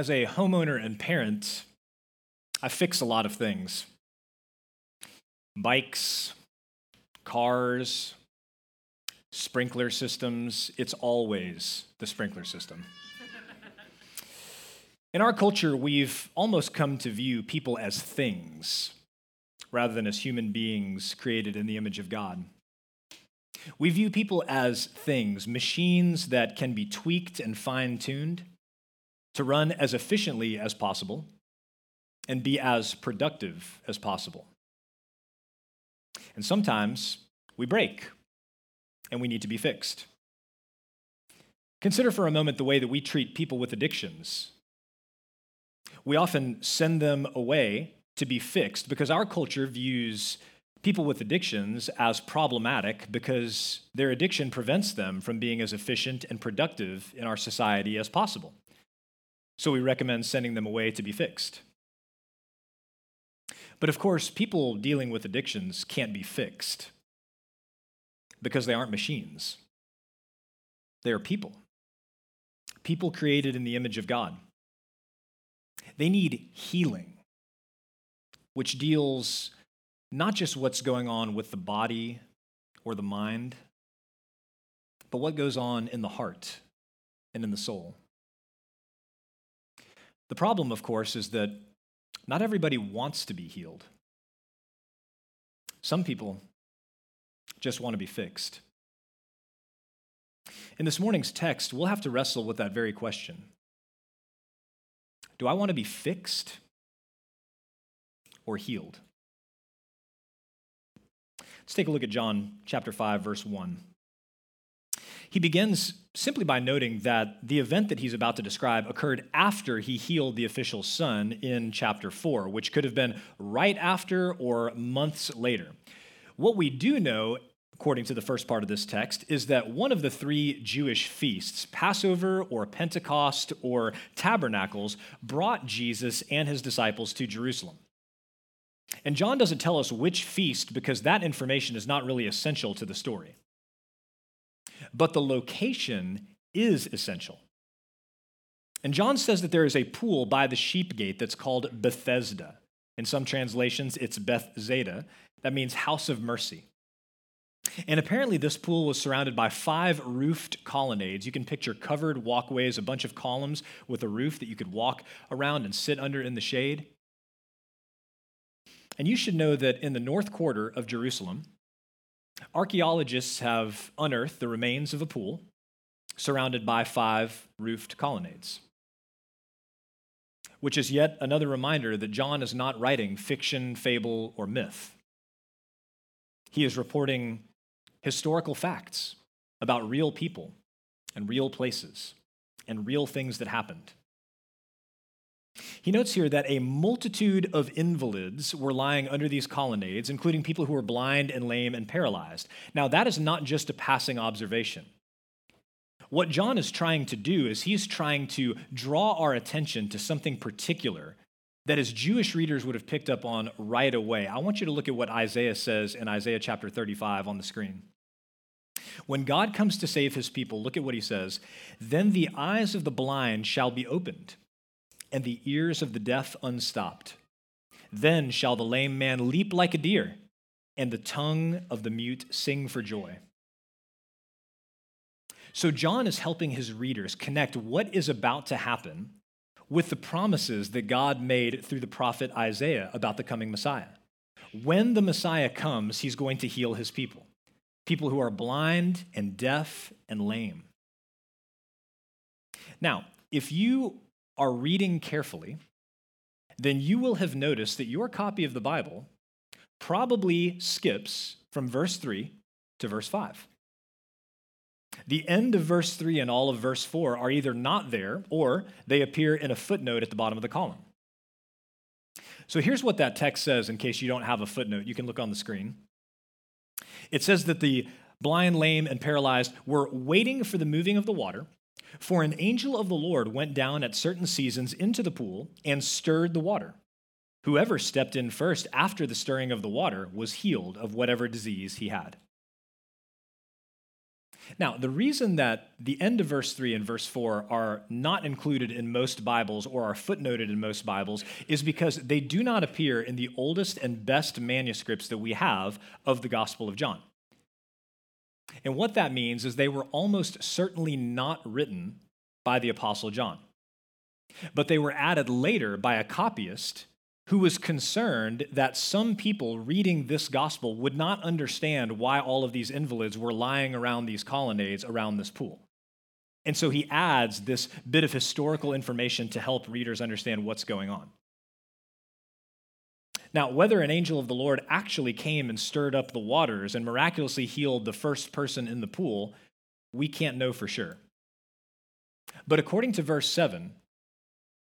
As a homeowner and parent, I fix a lot of things bikes, cars, sprinkler systems. It's always the sprinkler system. In our culture, we've almost come to view people as things rather than as human beings created in the image of God. We view people as things, machines that can be tweaked and fine tuned to run as efficiently as possible and be as productive as possible. And sometimes we break and we need to be fixed. Consider for a moment the way that we treat people with addictions. We often send them away to be fixed because our culture views people with addictions as problematic because their addiction prevents them from being as efficient and productive in our society as possible so we recommend sending them away to be fixed. But of course, people dealing with addictions can't be fixed because they aren't machines. They are people, people created in the image of God. They need healing, which deals not just what's going on with the body or the mind, but what goes on in the heart and in the soul. The problem, of course, is that not everybody wants to be healed. Some people just want to be fixed. In this morning's text, we'll have to wrestle with that very question Do I want to be fixed or healed? Let's take a look at John chapter 5, verse 1. He begins simply by noting that the event that he's about to describe occurred after he healed the official's son in chapter 4, which could have been right after or months later. What we do know, according to the first part of this text, is that one of the three Jewish feasts, Passover or Pentecost or Tabernacles, brought Jesus and his disciples to Jerusalem. And John doesn't tell us which feast because that information is not really essential to the story but the location is essential. And John says that there is a pool by the sheep gate that's called Bethesda. In some translations, it's Bethzatha. That means house of mercy. And apparently, this pool was surrounded by five roofed colonnades. You can picture covered walkways, a bunch of columns with a roof that you could walk around and sit under in the shade. And you should know that in the north quarter of Jerusalem, Archaeologists have unearthed the remains of a pool surrounded by five roofed colonnades, which is yet another reminder that John is not writing fiction, fable, or myth. He is reporting historical facts about real people and real places and real things that happened. He notes here that a multitude of invalids were lying under these colonnades, including people who were blind and lame and paralyzed. Now, that is not just a passing observation. What John is trying to do is he's trying to draw our attention to something particular that his Jewish readers would have picked up on right away. I want you to look at what Isaiah says in Isaiah chapter 35 on the screen. When God comes to save his people, look at what he says. Then the eyes of the blind shall be opened and the ears of the deaf unstopped. Then shall the lame man leap like a deer, and the tongue of the mute sing for joy. So, John is helping his readers connect what is about to happen with the promises that God made through the prophet Isaiah about the coming Messiah. When the Messiah comes, he's going to heal his people, people who are blind and deaf and lame. Now, if you are reading carefully, then you will have noticed that your copy of the Bible probably skips from verse 3 to verse 5. The end of verse 3 and all of verse 4 are either not there or they appear in a footnote at the bottom of the column. So here's what that text says in case you don't have a footnote. You can look on the screen. It says that the blind, lame, and paralyzed were waiting for the moving of the water, for an angel of the Lord went down at certain seasons into the pool and stirred the water. Whoever stepped in first after the stirring of the water was healed of whatever disease he had. Now, the reason that the end of verse 3 and verse 4 are not included in most Bibles or are footnoted in most Bibles is because they do not appear in the oldest and best manuscripts that we have of the Gospel of John. And what that means is they were almost certainly not written by the Apostle John, but they were added later by a copyist who was concerned that some people reading this gospel would not understand why all of these invalids were lying around these colonnades around this pool. And so he adds this bit of historical information to help readers understand what's going on. Now, whether an angel of the Lord actually came and stirred up the waters and miraculously healed the first person in the pool, we can't know for sure. But according to verse 7,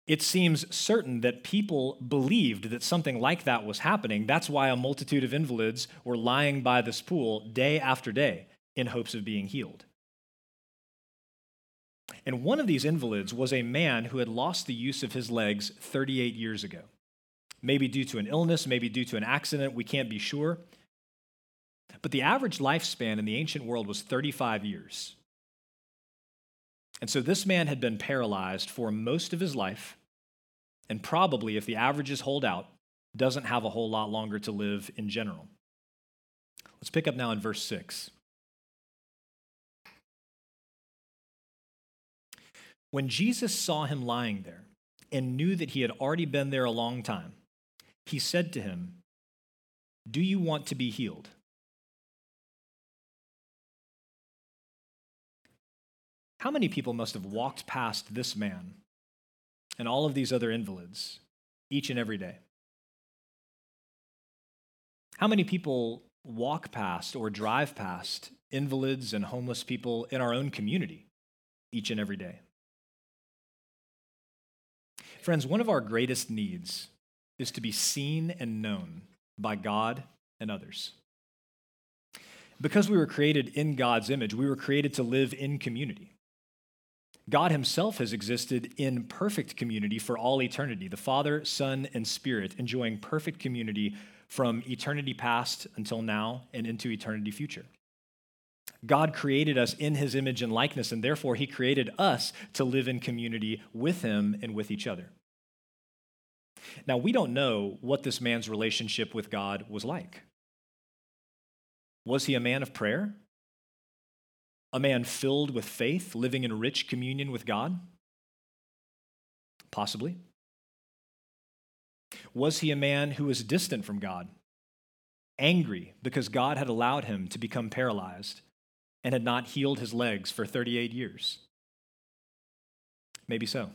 it seems certain that people believed that something like that was happening. That's why a multitude of invalids were lying by this pool day after day in hopes of being healed. And one of these invalids was a man who had lost the use of his legs 38 years ago. Maybe due to an illness, maybe due to an accident, we can't be sure. But the average lifespan in the ancient world was 35 years. And so this man had been paralyzed for most of his life, and probably, if the averages hold out, doesn't have a whole lot longer to live in general. Let's pick up now in verse 6. When Jesus saw him lying there and knew that he had already been there a long time, he said to him, Do you want to be healed? How many people must have walked past this man and all of these other invalids each and every day? How many people walk past or drive past invalids and homeless people in our own community each and every day? Friends, one of our greatest needs is to be seen and known by God and others. Because we were created in God's image, we were created to live in community. God Himself has existed in perfect community for all eternity the Father, Son, and Spirit enjoying perfect community from eternity past until now and into eternity future. God created us in His image and likeness, and therefore He created us to live in community with Him and with each other. Now, we don't know what this man's relationship with God was like. Was he a man of prayer? A man filled with faith, living in rich communion with God? Possibly. Was he a man who was distant from God, angry because God had allowed him to become paralyzed and had not healed his legs for 38 years? Maybe so.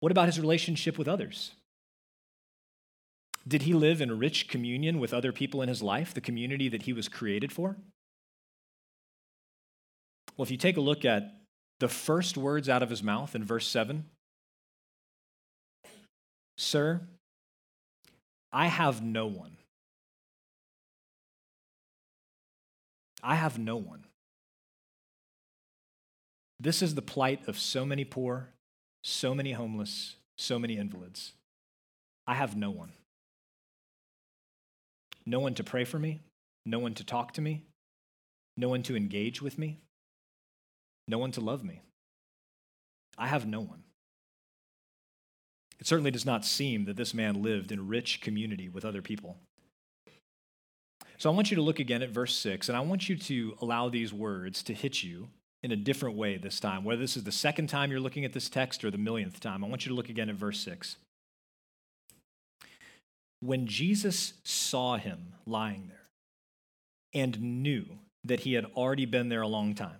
What about his relationship with others? Did he live in rich communion with other people in his life, the community that he was created for? Well, if you take a look at the first words out of his mouth in verse 7 Sir, I have no one. I have no one. This is the plight of so many poor, so many homeless, so many invalids. I have no one. No one to pray for me, no one to talk to me, no one to engage with me no one to love me. I have no one. It certainly does not seem that this man lived in rich community with other people. So I want you to look again at verse 6, and I want you to allow these words to hit you in a different way this time. Whether this is the second time you're looking at this text or the millionth time, I want you to look again at verse 6. When Jesus saw him lying there and knew that he had already been there a long time,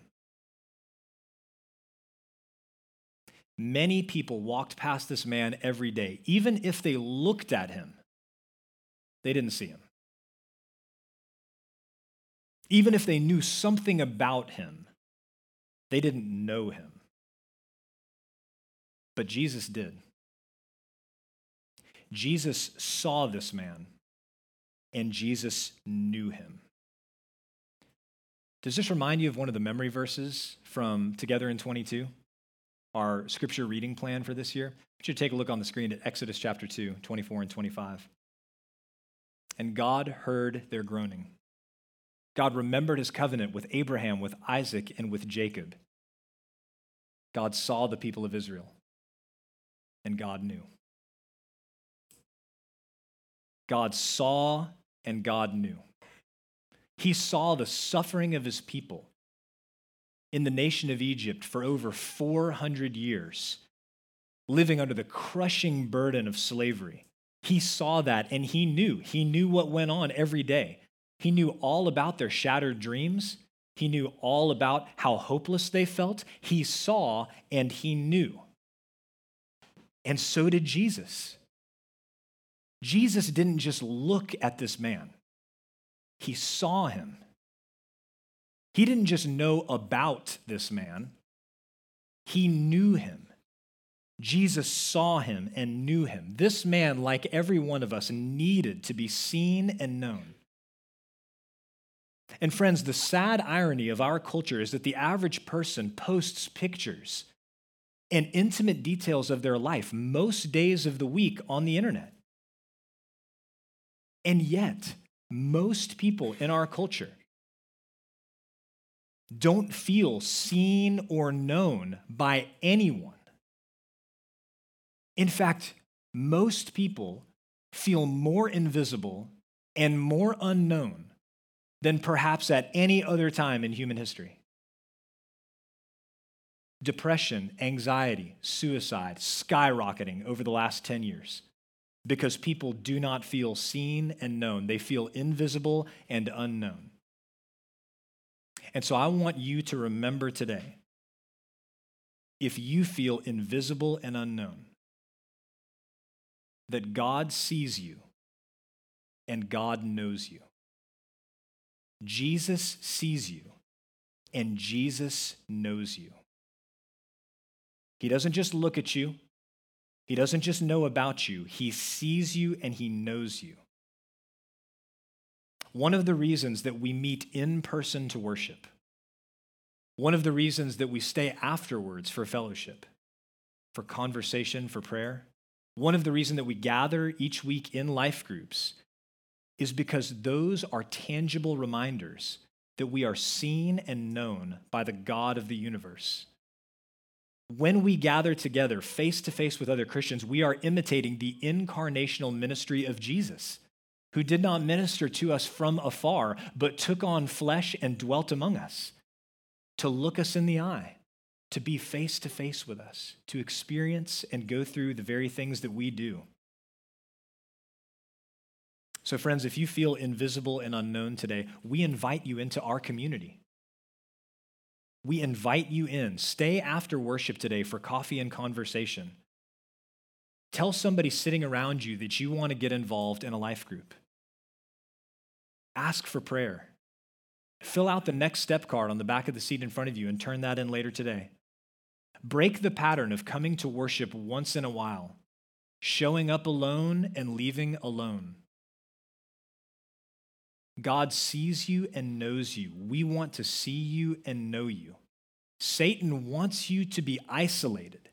Many people walked past this man every day. Even if they looked at him, they didn't see him. even if they knew something about him, they didn't know him. But Jesus did. Jesus saw this man, and Jesus knew him. Does this remind you of one of the memory verses from Together in 22? Our scripture reading plan for this year? I you take a look on the screen at Exodus chapter 2, 24 and 25. And God heard their groaning. God remembered his covenant with Abraham, with Isaac, and with Jacob. God saw the people of Israel, and God knew. God saw and God knew. He saw the suffering of his people in the nation of Egypt for over 400 years, living under the crushing burden of slavery. He saw that and he knew. He knew what went on every day. He knew all about their shattered dreams. He knew all about how hopeless they felt. He saw and he knew. And so did Jesus. Jesus didn't just look at this man, he saw him. He didn't just know about this man, he knew him. Jesus saw him and knew him. This man, like every one of us, needed to be seen and known. And friends, the sad irony of our culture is that the average person posts pictures and intimate details of their life most days of the week on the internet. And yet, most people in our culture don't feel seen or known by anyone. In fact, most people feel more invisible and more unknown than perhaps at any other time in human history. Depression, anxiety, suicide skyrocketing over the last 10 years because people do not feel seen and known. They feel invisible and unknown. And so I want you to remember today if you feel invisible and unknown, that God sees you and God knows you. Jesus sees you and Jesus knows you. He doesn't just look at you, He doesn't just know about you, He sees you and He knows you. One of the reasons that we meet in person to worship, one of the reasons that we stay afterwards for fellowship, for conversation, for prayer, one of the reasons that we gather each week in life groups is because those are tangible reminders that we are seen and known by the God of the universe. When we gather together face to face with other Christians, we are imitating the incarnational ministry of Jesus who did not minister to us from afar, but took on flesh and dwelt among us, to look us in the eye, to be face to face with us, to experience and go through the very things that we do. So, friends, if you feel invisible and unknown today, we invite you into our community. We invite you in. Stay after worship today for coffee and conversation. Tell somebody sitting around you that you want to get involved in a life group. Ask for prayer. Fill out the next step card on the back of the seat in front of you and turn that in later today. Break the pattern of coming to worship once in a while, showing up alone and leaving alone. God sees you and knows you. We want to see you and know you. Satan wants you to be isolated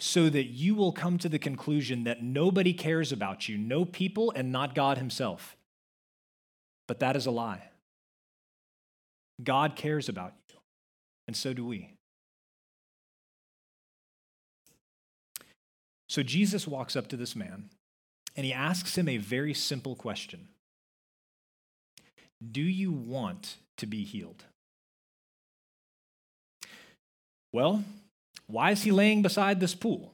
so that you will come to the conclusion that nobody cares about you, no people, and not God Himself. But that is a lie. God cares about you, and so do we. So Jesus walks up to this man and he asks him a very simple question Do you want to be healed? Well, why is he laying beside this pool?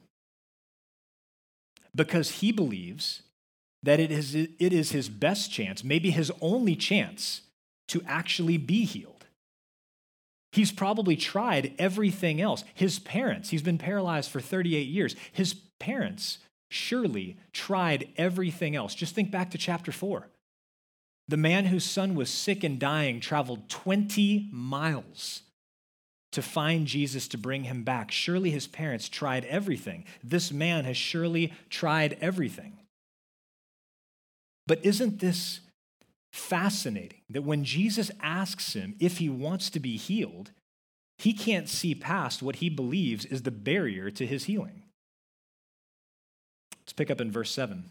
Because he believes that it is, it is his best chance, maybe his only chance, to actually be healed. He's probably tried everything else. His parents, he's been paralyzed for 38 years. His parents surely tried everything else. Just think back to chapter 4. The man whose son was sick and dying traveled 20 miles to find Jesus to bring him back. Surely his parents tried everything. This man has surely tried everything. But isn't this fascinating that when Jesus asks him if he wants to be healed, he can't see past what he believes is the barrier to his healing? Let's pick up in verse 7.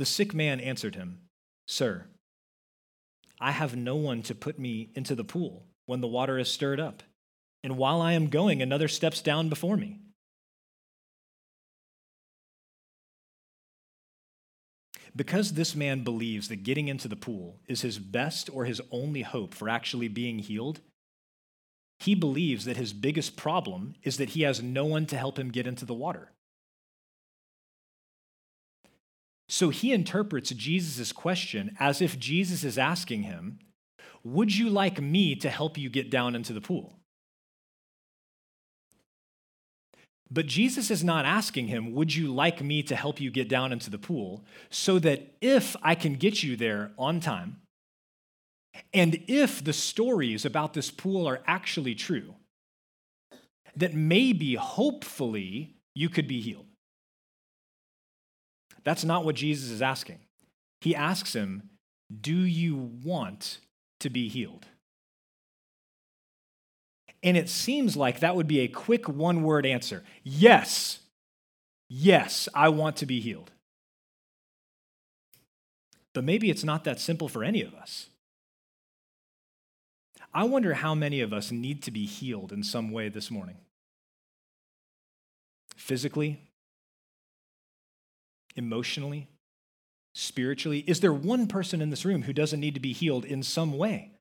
The sick man answered him, Sir, I have no one to put me into the pool when the water is stirred up. And while I am going, another steps down before me. Because this man believes that getting into the pool is his best or his only hope for actually being healed, he believes that his biggest problem is that he has no one to help him get into the water. So he interprets Jesus' question as if Jesus is asking him, Would you like me to help you get down into the pool? But Jesus is not asking him, Would you like me to help you get down into the pool? So that if I can get you there on time, and if the stories about this pool are actually true, that maybe, hopefully, you could be healed. That's not what Jesus is asking. He asks him, Do you want to be healed? And it seems like that would be a quick one word answer Yes, yes, I want to be healed. But maybe it's not that simple for any of us. I wonder how many of us need to be healed in some way this morning. Physically, emotionally, spiritually? Is there one person in this room who doesn't need to be healed in some way?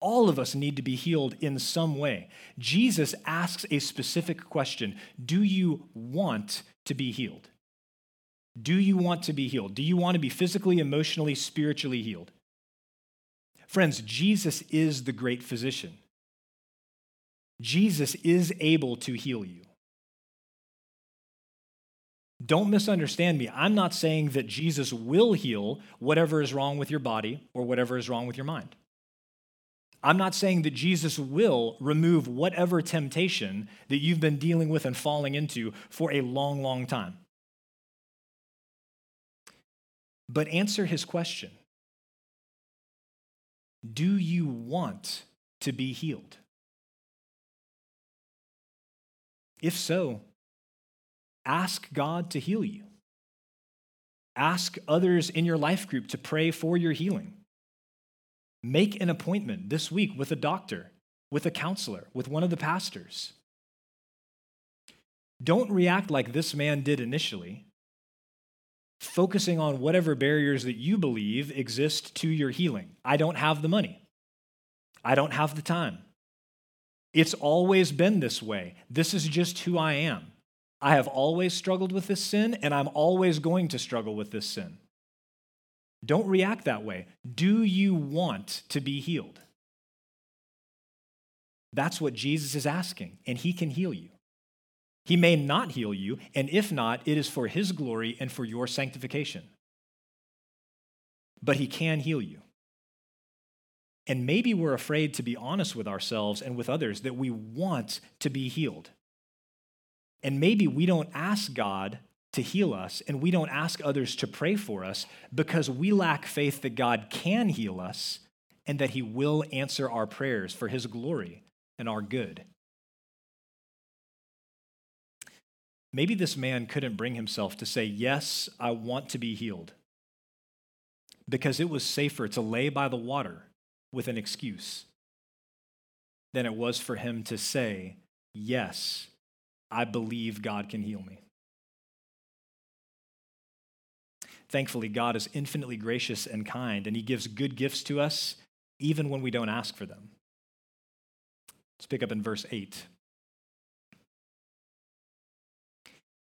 All of us need to be healed in some way. Jesus asks a specific question Do you want to be healed? Do you want to be healed? Do you want to be physically, emotionally, spiritually healed? Friends, Jesus is the great physician. Jesus is able to heal you. Don't misunderstand me. I'm not saying that Jesus will heal whatever is wrong with your body or whatever is wrong with your mind. I'm not saying that Jesus will remove whatever temptation that you've been dealing with and falling into for a long, long time. But answer his question Do you want to be healed? If so, Ask God to heal you. Ask others in your life group to pray for your healing. Make an appointment this week with a doctor, with a counselor, with one of the pastors. Don't react like this man did initially, focusing on whatever barriers that you believe exist to your healing. I don't have the money. I don't have the time. It's always been this way. This is just who I am. I have always struggled with this sin, and I'm always going to struggle with this sin. Don't react that way. Do you want to be healed? That's what Jesus is asking, and he can heal you. He may not heal you, and if not, it is for his glory and for your sanctification. But he can heal you. And maybe we're afraid to be honest with ourselves and with others that we want to be healed. And maybe we don't ask God to heal us and we don't ask others to pray for us because we lack faith that God can heal us and that He will answer our prayers for His glory and our good. Maybe this man couldn't bring himself to say, Yes, I want to be healed, because it was safer to lay by the water with an excuse than it was for him to say, Yes, I believe God can heal me. Thankfully, God is infinitely gracious and kind, and He gives good gifts to us even when we don't ask for them. Let's pick up in verse 8.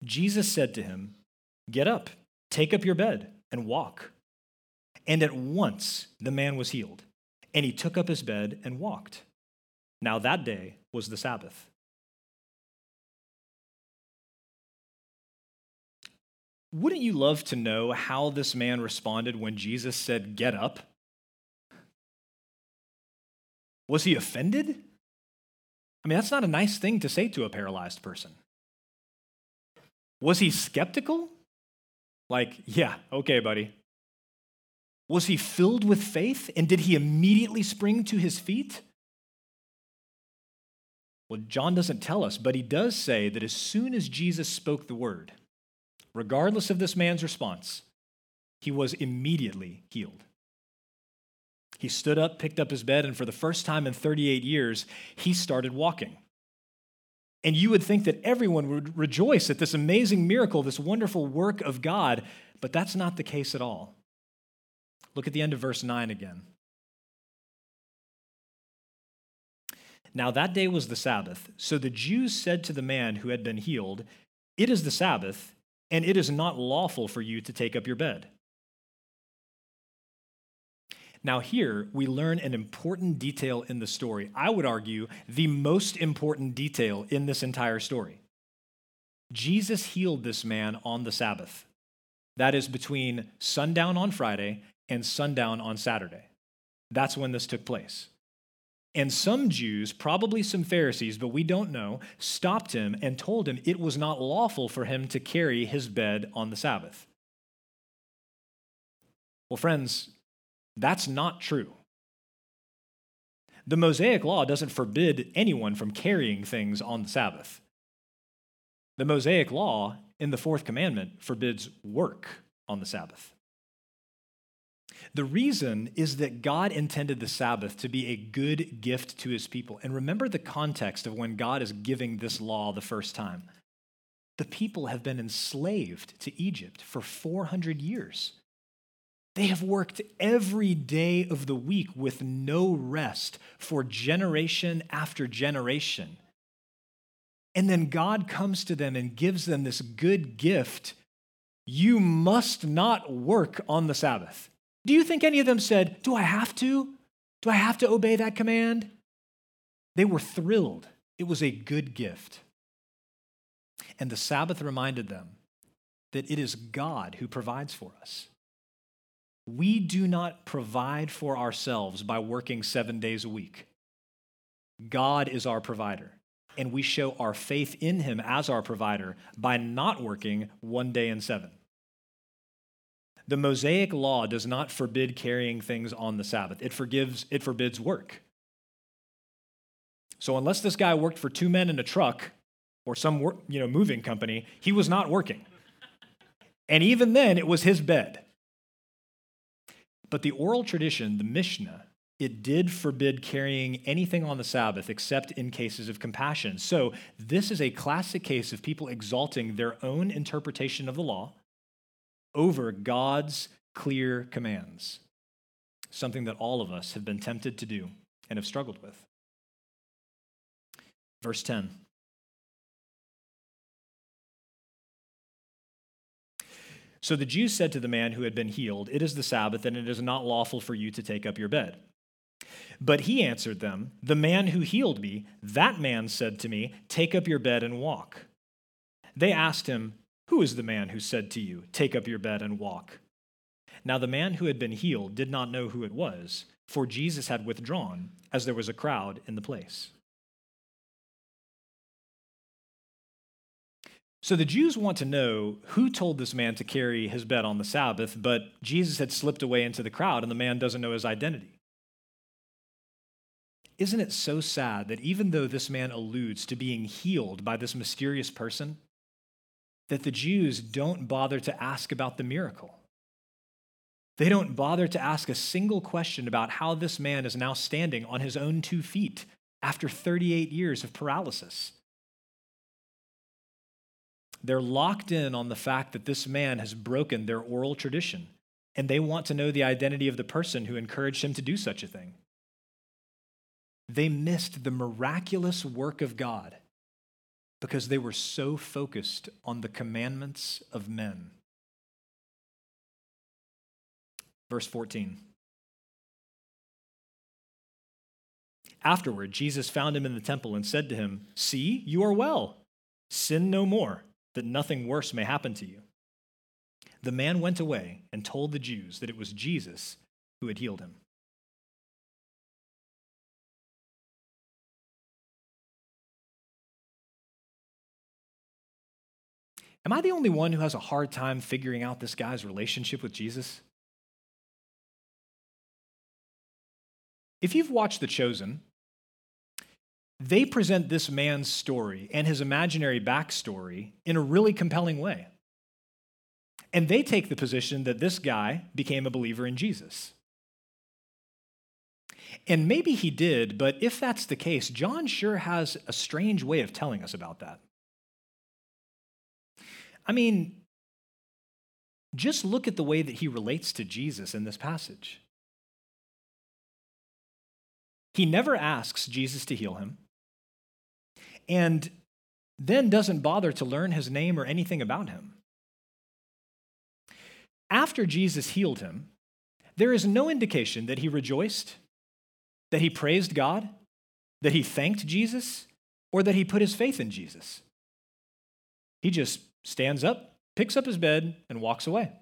Jesus said to him, Get up, take up your bed, and walk. And at once the man was healed, and he took up his bed and walked. Now that day was the Sabbath. Wouldn't you love to know how this man responded when Jesus said, Get up? Was he offended? I mean, that's not a nice thing to say to a paralyzed person. Was he skeptical? Like, yeah, okay, buddy. Was he filled with faith and did he immediately spring to his feet? Well, John doesn't tell us, but he does say that as soon as Jesus spoke the word, regardless of this man's response, he was immediately healed. He stood up, picked up his bed, and for the first time in 38 years, he started walking. And you would think that everyone would rejoice at this amazing miracle, this wonderful work of God, but that's not the case at all. Look at the end of verse 9 again. Now that day was the Sabbath. So the Jews said to the man who had been healed, It is the Sabbath, and it is not lawful for you to take up your bed. Now, here we learn an important detail in the story. I would argue the most important detail in this entire story. Jesus healed this man on the Sabbath. That is between sundown on Friday and sundown on Saturday. That's when this took place. And some Jews, probably some Pharisees, but we don't know, stopped him and told him it was not lawful for him to carry his bed on the Sabbath. Well, friends, that's not true. The Mosaic Law doesn't forbid anyone from carrying things on the Sabbath. The Mosaic Law in the fourth commandment forbids work on the Sabbath. The reason is that God intended the Sabbath to be a good gift to his people. And remember the context of when God is giving this law the first time. The people have been enslaved to Egypt for 400 years. They have worked every day of the week with no rest for generation after generation. And then God comes to them and gives them this good gift. You must not work on the Sabbath. Do you think any of them said, Do I have to? Do I have to obey that command? They were thrilled. It was a good gift. And the Sabbath reminded them that it is God who provides for us. We do not provide for ourselves by working seven days a week. God is our provider, and we show our faith in Him as our provider by not working one day in seven. The Mosaic law does not forbid carrying things on the Sabbath. It forgives it forbids work. So unless this guy worked for two men in a truck or some work, you know moving company, he was not working. And even then it was his bed. But the oral tradition, the Mishnah, it did forbid carrying anything on the Sabbath except in cases of compassion. So, this is a classic case of people exalting their own interpretation of the law over God's clear commands, something that all of us have been tempted to do and have struggled with. Verse 10. So the Jews said to the man who had been healed, It is the Sabbath, and it is not lawful for you to take up your bed. But he answered them, The man who healed me, that man said to me, Take up your bed and walk. They asked him, Who is the man who said to you, Take up your bed and walk? Now the man who had been healed did not know who it was, for Jesus had withdrawn, as there was a crowd in the place. So the Jews want to know who told this man to carry his bed on the Sabbath, but Jesus had slipped away into the crowd and the man doesn't know his identity. Isn't it so sad that even though this man alludes to being healed by this mysterious person, that the Jews don't bother to ask about the miracle? They don't bother to ask a single question about how this man is now standing on his own two feet after 38 years of paralysis. They're locked in on the fact that this man has broken their oral tradition, and they want to know the identity of the person who encouraged him to do such a thing. They missed the miraculous work of God because they were so focused on the commandments of men. Verse 14. Afterward, Jesus found him in the temple and said to him, See, you are well. Sin no more that nothing worse may happen to you. the man went away and told the Jews that it was Jesus who had healed him. Am I the only one who has a hard time figuring out this guy's relationship with Jesus? If you've watched The Chosen, they present this man's story and his imaginary backstory in a really compelling way. And they take the position that this guy became a believer in Jesus. And maybe he did, but if that's the case, John sure has a strange way of telling us about that. I mean, just look at the way that he relates to Jesus in this passage. He never asks Jesus to heal him and then doesn't bother to learn his name or anything about him. After Jesus healed him, there is no indication that he rejoiced, that he praised God, that he thanked Jesus, or that he put his faith in Jesus. He just stands up, picks up his bed, and walks away.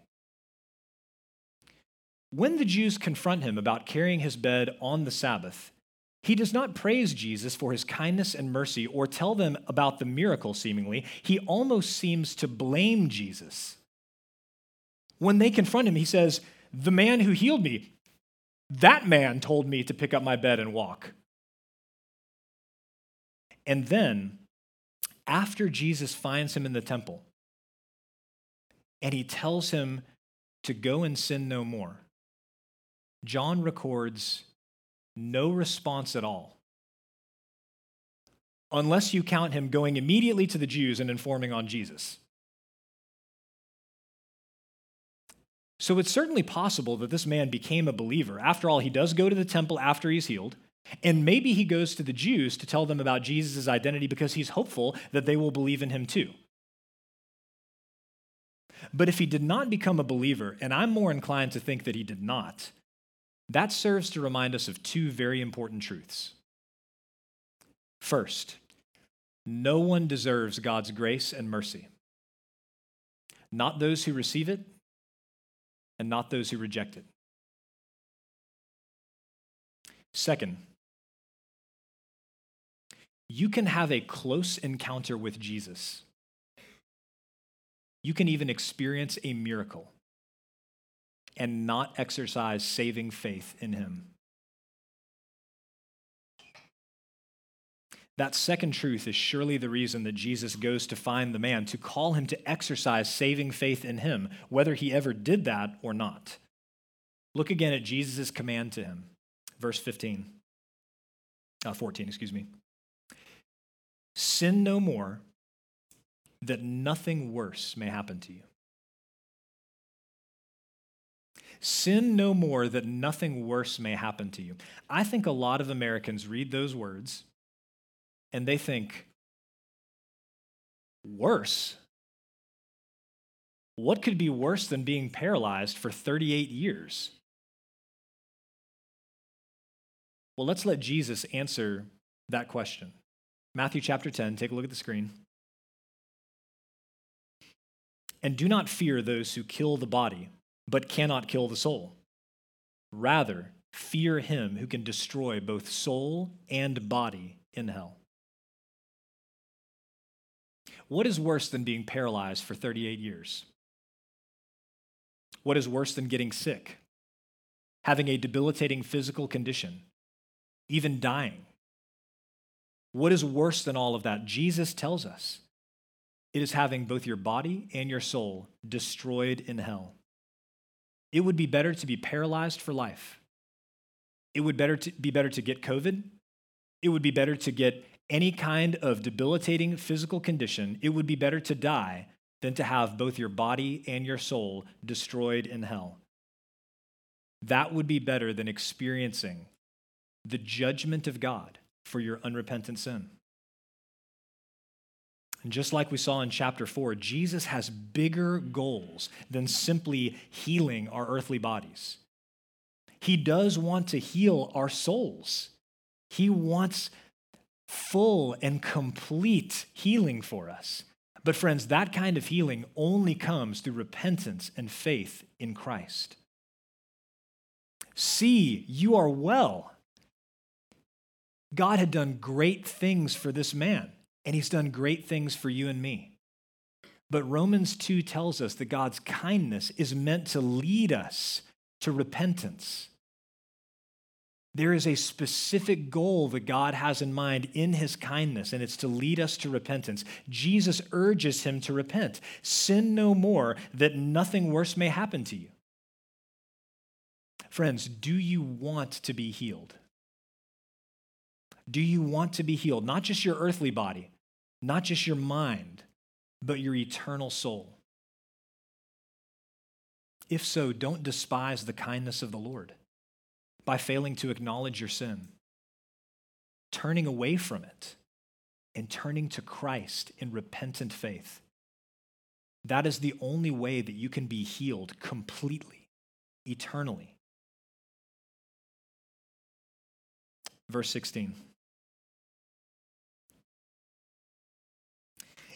When the Jews confront him about carrying his bed on the Sabbath, he does not praise Jesus for his kindness and mercy or tell them about the miracle, seemingly. He almost seems to blame Jesus. When they confront him, he says, The man who healed me, that man told me to pick up my bed and walk. And then, after Jesus finds him in the temple and he tells him to go and sin no more, John records no response at all. Unless you count him going immediately to the Jews and informing on Jesus. So it's certainly possible that this man became a believer. After all, he does go to the temple after he's healed. And maybe he goes to the Jews to tell them about Jesus' identity because he's hopeful that they will believe in him too. But if he did not become a believer, and I'm more inclined to think that he did not, that serves to remind us of two very important truths. First, no one deserves God's grace and mercy. Not those who receive it, and not those who reject it. Second, you can have a close encounter with Jesus. You can even experience a miracle and not exercise saving faith in him. That second truth is surely the reason that Jesus goes to find the man, to call him to exercise saving faith in him, whether he ever did that or not. Look again at Jesus' command to him. Verse 15, uh, 14, excuse me. Sin no more, that nothing worse may happen to you. Sin no more that nothing worse may happen to you. I think a lot of Americans read those words and they think, worse? What could be worse than being paralyzed for 38 years? Well, let's let Jesus answer that question. Matthew chapter 10, take a look at the screen. And do not fear those who kill the body but cannot kill the soul. Rather, fear him who can destroy both soul and body in hell. What is worse than being paralyzed for 38 years? What is worse than getting sick, having a debilitating physical condition, even dying? What is worse than all of that? Jesus tells us it is having both your body and your soul destroyed in hell. It would be better to be paralyzed for life. It would better to, be better to get COVID. It would be better to get any kind of debilitating physical condition. It would be better to die than to have both your body and your soul destroyed in hell. That would be better than experiencing the judgment of God for your unrepentant sin. And just like we saw in chapter 4, Jesus has bigger goals than simply healing our earthly bodies. He does want to heal our souls. He wants full and complete healing for us. But, friends, that kind of healing only comes through repentance and faith in Christ. See, you are well. God had done great things for this man, and he's done great things for you and me. But Romans 2 tells us that God's kindness is meant to lead us to repentance. There is a specific goal that God has in mind in his kindness, and it's to lead us to repentance. Jesus urges him to repent. Sin no more, that nothing worse may happen to you. Friends, do you want to be healed? Do you want to be healed? Not just your earthly body, not just your mind, but your eternal soul. If so, don't despise the kindness of the Lord by failing to acknowledge your sin, turning away from it, and turning to Christ in repentant faith. That is the only way that you can be healed completely, eternally. Verse 16.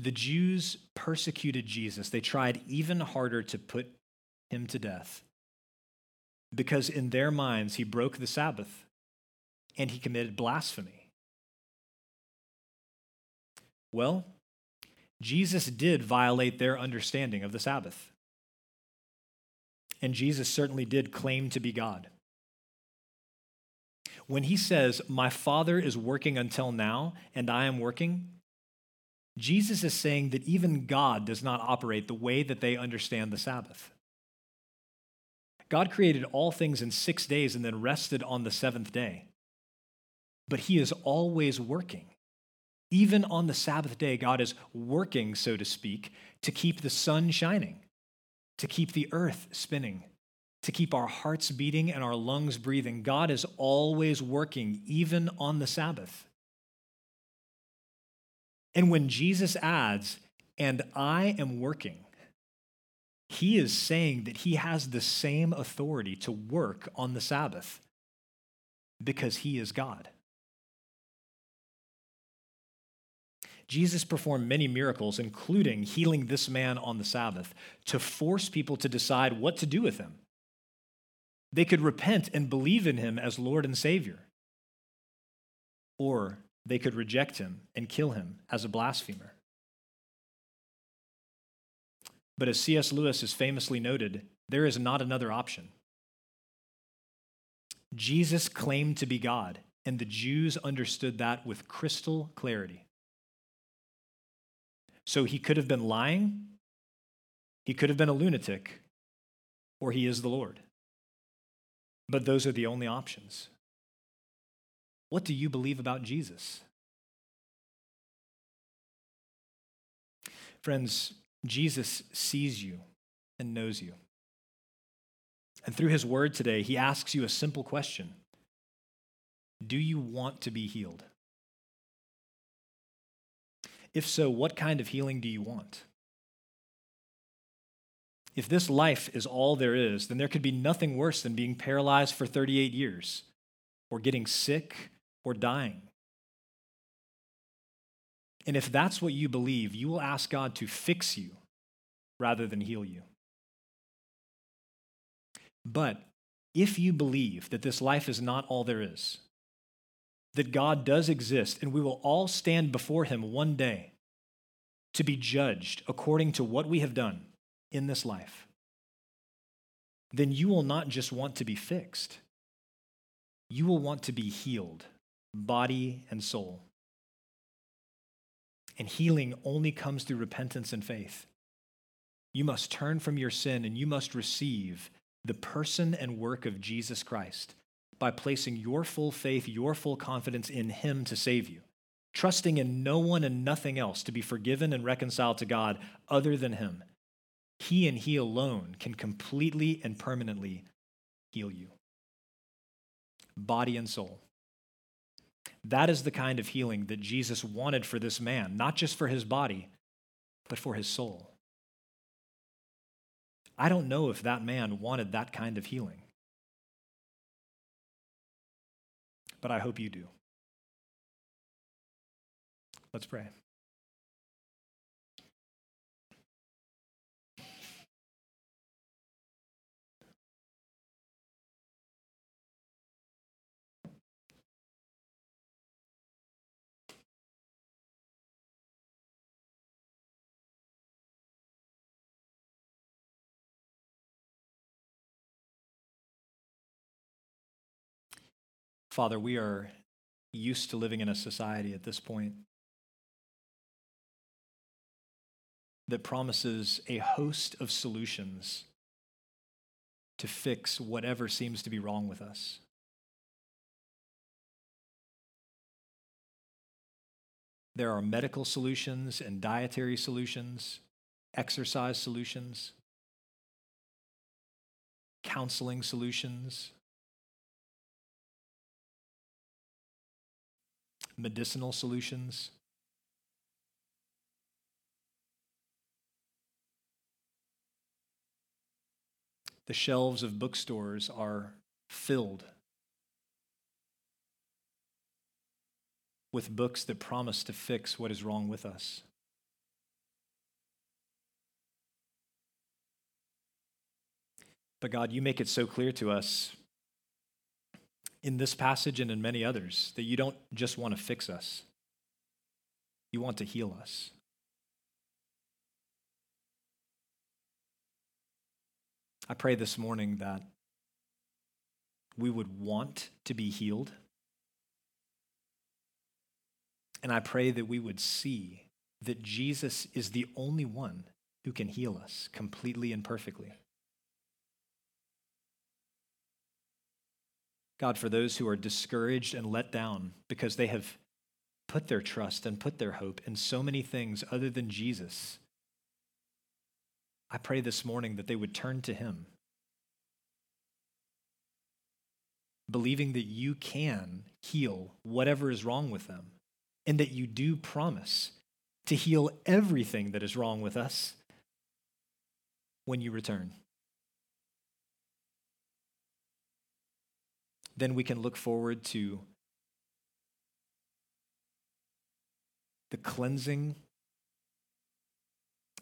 The Jews persecuted Jesus. They tried even harder to put him to death because, in their minds, he broke the Sabbath and he committed blasphemy. Well, Jesus did violate their understanding of the Sabbath. And Jesus certainly did claim to be God. When he says, My Father is working until now, and I am working, Jesus is saying that even God does not operate the way that they understand the Sabbath. God created all things in six days and then rested on the seventh day. But he is always working. Even on the Sabbath day, God is working, so to speak, to keep the sun shining, to keep the earth spinning, to keep our hearts beating and our lungs breathing. God is always working, even on the Sabbath. And when Jesus adds, and I am working, he is saying that he has the same authority to work on the Sabbath because he is God. Jesus performed many miracles, including healing this man on the Sabbath, to force people to decide what to do with him. They could repent and believe in him as Lord and Savior, or they could reject him and kill him as a blasphemer. But as C.S. Lewis has famously noted, there is not another option. Jesus claimed to be God, and the Jews understood that with crystal clarity. So he could have been lying, he could have been a lunatic, or he is the Lord. But those are the only options. What do you believe about Jesus? Friends, Jesus sees you and knows you. And through his word today, he asks you a simple question Do you want to be healed? If so, what kind of healing do you want? If this life is all there is, then there could be nothing worse than being paralyzed for 38 years, or getting sick, or dying. And if that's what you believe, you will ask God to fix you rather than heal you. But if you believe that this life is not all there is, that God does exist and we will all stand before him one day to be judged according to what we have done in this life, then you will not just want to be fixed, you will want to be healed, body and soul. And healing only comes through repentance and faith. You must turn from your sin and you must receive the person and work of Jesus Christ by placing your full faith, your full confidence in Him to save you. trusting in no one and nothing else to be forgiven and reconciled to God other than Him. He and He alone can completely and permanently heal you, body and soul. That is the kind of healing that Jesus wanted for this man, not just for his body, but for his soul. I don't know if that man wanted that kind of healing, but I hope you do. Let's pray. Father, we are used to living in a society at this point that promises a host of solutions to fix whatever seems to be wrong with us. There are medical solutions and dietary solutions, exercise solutions, counseling solutions, medicinal solutions. The shelves of bookstores are filled with books that promise to fix what is wrong with us. But God, you make it so clear to us in this passage and in many others that you don't just want to fix us, you want to heal us. I pray this morning that we would want to be healed. And I pray that we would see that Jesus is the only one who can heal us completely and perfectly. God, for those who are discouraged and let down because they have put their trust and put their hope in so many things other than Jesus, I pray this morning that they would turn to Him, believing that you can heal whatever is wrong with them, and that you do promise to heal everything that is wrong with us when you return. Then we can look forward to the cleansing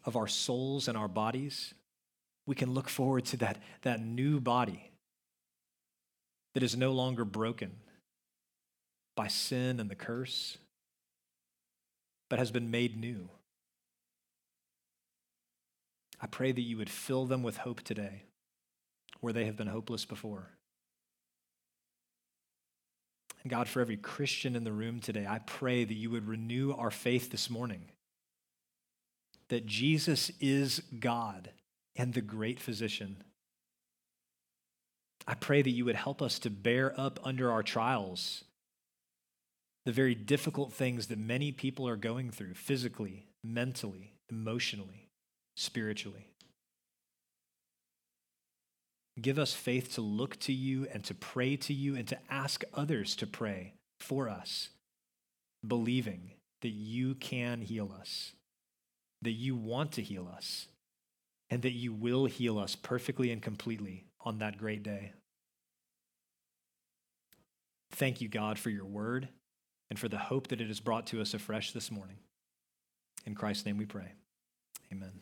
of our souls and our bodies. We can look forward to that, that new body that is no longer broken by sin and the curse, but has been made new. I pray that you would fill them with hope today where they have been hopeless before. God, for every Christian in the room today, I pray that you would renew our faith this morning. That Jesus is God and the great physician. I pray that you would help us to bear up under our trials, the very difficult things that many people are going through physically, mentally, emotionally, spiritually. Give us faith to look to you and to pray to you and to ask others to pray for us, believing that you can heal us, that you want to heal us, and that you will heal us perfectly and completely on that great day. Thank you, God, for your word and for the hope that it has brought to us afresh this morning. In Christ's name we pray. Amen.